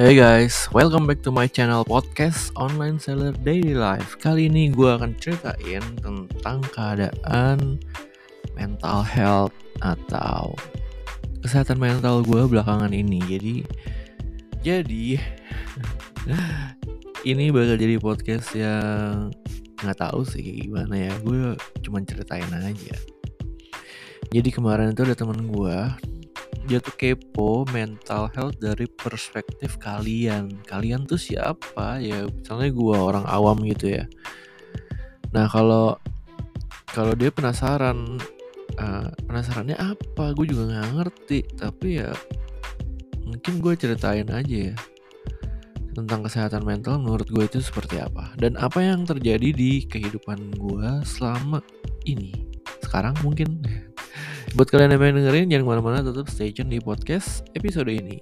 Hey guys, welcome back to my channel podcast Online Seller Daily Life. Kali ini gue akan ceritain tentang keadaan mental health atau kesehatan mental gue belakangan ini. Jadi, jadi ini bakal jadi podcast yang nggak tahu sih gimana ya. Gue cuma ceritain aja. Jadi kemarin itu ada temen gue dia tuh kepo mental health dari perspektif kalian. Kalian tuh siapa ya? Misalnya gue orang awam gitu ya. Nah kalau kalau dia penasaran, uh, penasarannya apa? Gue juga nggak ngerti. Tapi ya mungkin gue ceritain aja ya tentang kesehatan mental menurut gue itu seperti apa dan apa yang terjadi di kehidupan gue selama ini sekarang mungkin Buat kalian yang pengen dengerin, jangan ke mana-mana, tetap stay tune di podcast episode ini.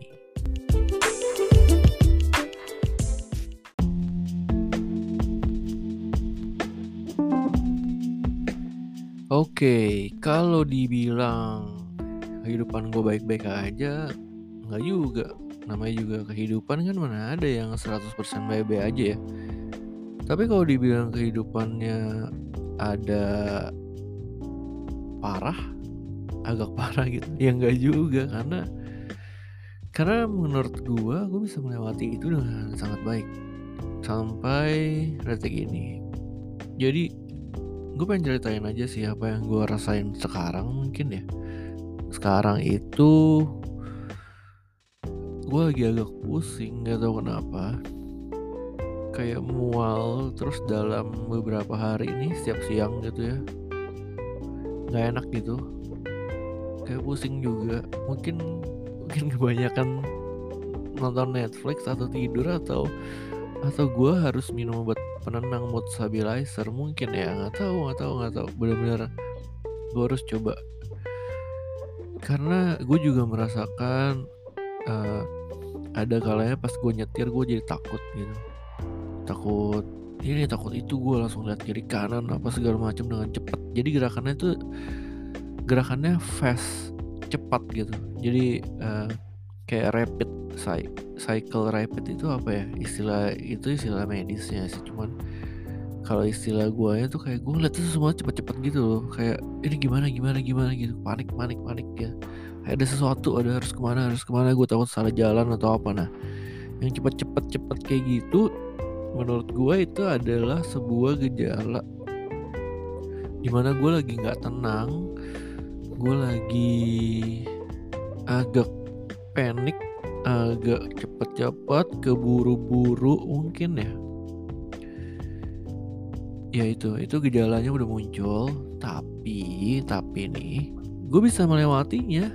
Oke, okay, kalau dibilang kehidupan gue baik-baik aja, nggak juga. Namanya juga kehidupan kan mana ada yang 100% baik-baik aja ya. Tapi kalau dibilang kehidupannya ada parah, agak parah gitu. Ya enggak juga karena karena menurut gua gue bisa melewati itu dengan sangat baik. Sampai detik ini. Jadi gue pengen ceritain aja sih apa yang gue rasain sekarang mungkin ya. Sekarang itu gue lagi agak pusing gak tau kenapa. Kayak mual terus dalam beberapa hari ini setiap siang gitu ya. Nggak enak gitu kayak pusing juga. Mungkin mungkin kebanyakan nonton Netflix atau tidur atau atau gue harus minum obat penenang mood stabilizer mungkin ya. Nggak tahu nggak tahu nggak tahu. Benar-benar gue harus coba. Karena gue juga merasakan uh, ada kalanya pas gue nyetir gue jadi takut gitu. Takut ini takut itu gue langsung lihat kiri kanan apa segala macam dengan cepat jadi gerakannya tuh gerakannya fast cepat gitu. Jadi uh, kayak rapid cycle rapid itu apa ya? Istilah itu istilah medisnya sih. Cuman kalau istilah gue tuh kayak gue ngeliat itu semua cepet-cepet gitu loh. Kayak ini gimana gimana gimana? Gitu. Panik panik panik ya. Ada sesuatu ada harus ke mana harus ke mana gue takut salah jalan atau apa. Nah yang cepet-cepet cepet kayak gitu menurut gue itu adalah sebuah gejala di mana gue lagi nggak tenang gue lagi agak panik agak cepet-cepet keburu-buru mungkin ya. Ya itu itu gejalanya udah muncul tapi tapi nih gue bisa melewatinya.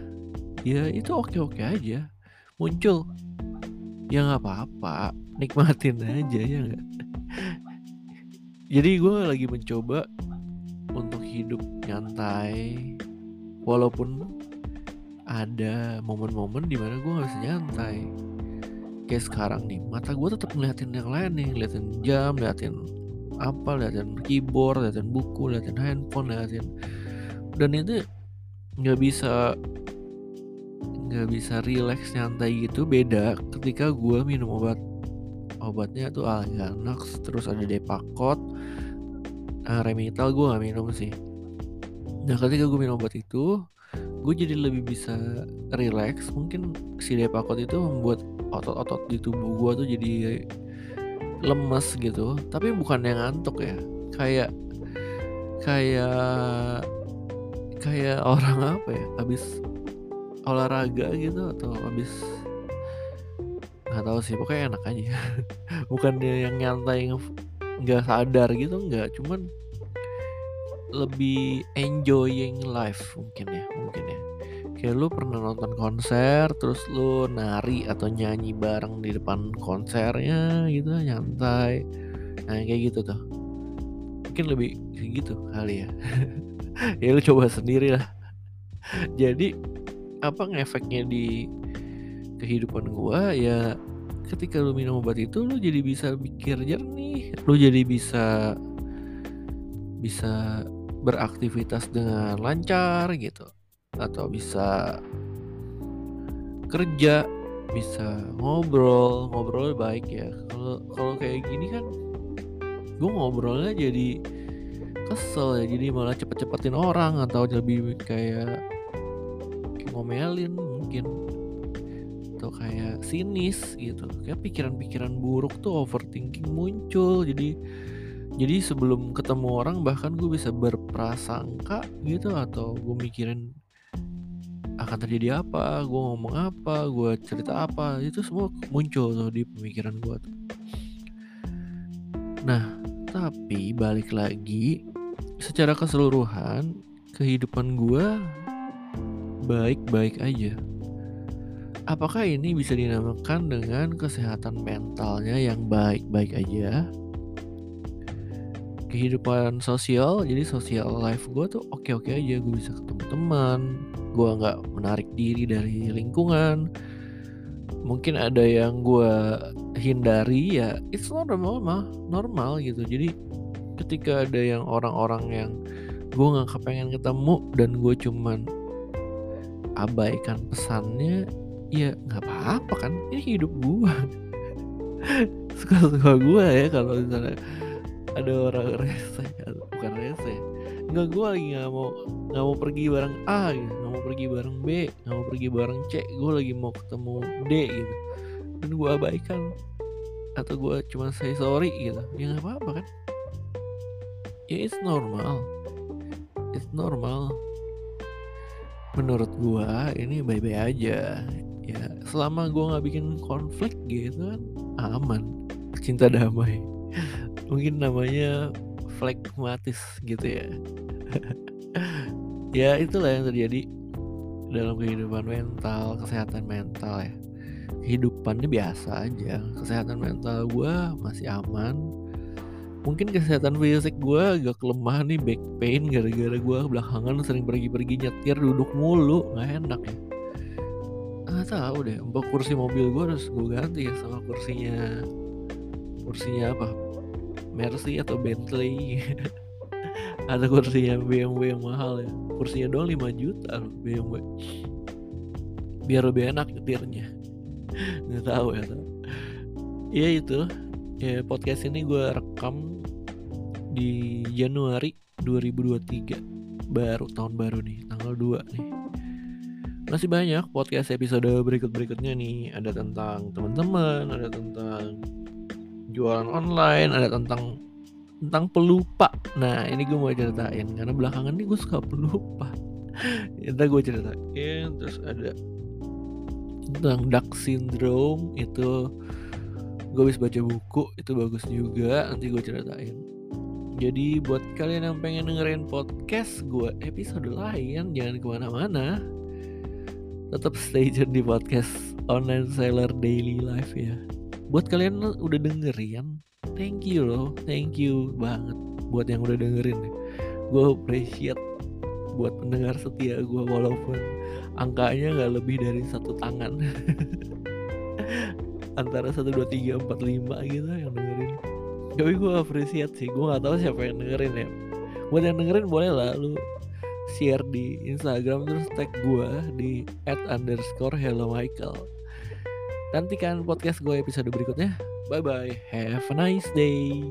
Ya itu oke-oke aja muncul. Ya nggak apa-apa nikmatin aja ya nggak? Jadi gue lagi mencoba untuk hidup nyantai walaupun ada momen-momen di mana gue gak bisa nyantai. Kayak sekarang nih mata gue tetap ngeliatin yang lain nih. Ngeliatin jam ngeliatin apa ngeliatin keyboard ngeliatin buku ngeliatin handphone ngeliatin. Dan itu nggak bisa nggak bisa relax nyantai gitu. Beda ketika gue minum obat obatnya tuh Alganax terus ada Depakot. Uh, Remital gue gak minum sih Nah ketika gue minum obat itu gue jadi lebih bisa relax. Mungkin si Depakot itu membuat otot-otot di tubuh gue tuh jadi lemes gitu. Tapi bukan yang ngantuk ya. Kayak kayak kayak orang apa ya habis olahraga gitu atau habis nggak tahu sih pokoknya enak aja. Bukan yang nyantai nggak sadar gitu nggak. Cuman lebih enjoying life mungkin ya mungkin ya. Kayak lu pernah nonton konser terus lu nari atau nyanyi bareng di depan konsernya gitu nyantai. Nah kayak gitu tuh. Mungkin lebih gitu kali ya. Ya lu coba sendiri lah. Jadi apa ngefeknya di kehidupan gua? Ya ketika lu minum obat itu lu jadi bisa pikir jernih. Lu jadi bisa bisa beraktivitas dengan lancar gitu. Atau bisa kerja bisa ngobrol ngobrol baik ya. Kalau kalau kayak gini kan gue ngobrolnya jadi kesel ya. Jadi malah cepet-cepetin orang atau lebih kayak ngomelin mungkin. Atau kayak sinis gitu. Kayak pikiran-pikiran buruk tuh overthinking muncul. Jadi jadi sebelum ketemu orang bahkan gue bisa berprasangka gitu atau gue mikirin akan terjadi apa gue ngomong apa gue cerita apa itu semua muncul tuh di pemikiran gue tuh. Nah tapi balik lagi secara keseluruhan kehidupan gue baik-baik aja. Apakah ini bisa dinamakan dengan kesehatan mentalnya yang baik-baik aja kehidupan sosial jadi sosial life gue tuh oke oke aja gue bisa ketemu teman gue nggak menarik diri dari lingkungan. Mungkin ada yang gue hindari ya it's normal mah normal gitu. Jadi ketika ada yang orang-orang yang gue nggak kepengen ketemu dan gue cuman abaikan pesannya ya nggak apa-apa kan? Ini hidup gue suka-suka gue ya kalau misalnya ada orang rese. Bukan rese. Nggak gue lagi nggak mau nggak mau pergi bareng A gitu. Nggak mau pergi bareng B nggak mau pergi bareng C. Gue lagi mau ketemu D gitu. Dan gue abaikan. Atau gue cuma say sorry gitu. Ya nggak apa-apa kan? Ya it's normal. It's normal. Menurut gue ini baik-baik aja. Ya selama gue nggak bikin konflik gitu kan aman. Cinta damai mungkin namanya flekmatis gitu ya. Ya itulah yang terjadi dalam kehidupan mental kesehatan mental ya. Kehidupannya biasa aja. Kesehatan mental gue masih aman. Mungkin kesehatan fisik gue agak lemah nih back pain gara-gara gue belakangan sering pergi-pergi nyetir duduk mulu nggak enak ya. Nggak tahu deh mbak kursi mobil gue harus gue ganti ya sama kursinya. Kursinya apa Mercy atau Bentley. Ada kursinya BMW yang mahal ya. Kursinya doang 5 juta loh BMW biar lebih enak nyetirnya. Nggak tahu ya tahu. ya itu. Ya podcast ini gue rekam di Januari 2023 baru tahun baru nih tanggal 2 nih. Masih banyak podcast episode berikut-berikutnya nih. Ada tentang teman-teman ada tentang jualan online ada tentang tentang pelupa. Nah ini gue mau ceritain karena belakangan ini gue suka pelupa. Entah gue ceritain terus ada tentang dark syndrome itu gue habis baca buku itu bagus juga nanti gue ceritain. Jadi buat kalian yang pengen dengerin podcast gue episode lain jangan ke mana-mana. Tetap stay tune di podcast online seller daily life ya buat kalian udah dengerin thank you loh thank you banget buat yang udah dengerin gue appreciate buat pendengar setia gue walaupun angkanya nggak lebih dari satu tangan. Antara satu dua tiga empat lima gitu yang dengerin. Tapi gue appreciate sih gue nggak tahu siapa yang dengerin ya. Buat yang dengerin boleh lah lu share di Instagram terus tag gue di at underscore hello Michael Nantikan podcast gue episode berikutnya. Bye bye. Have a nice day.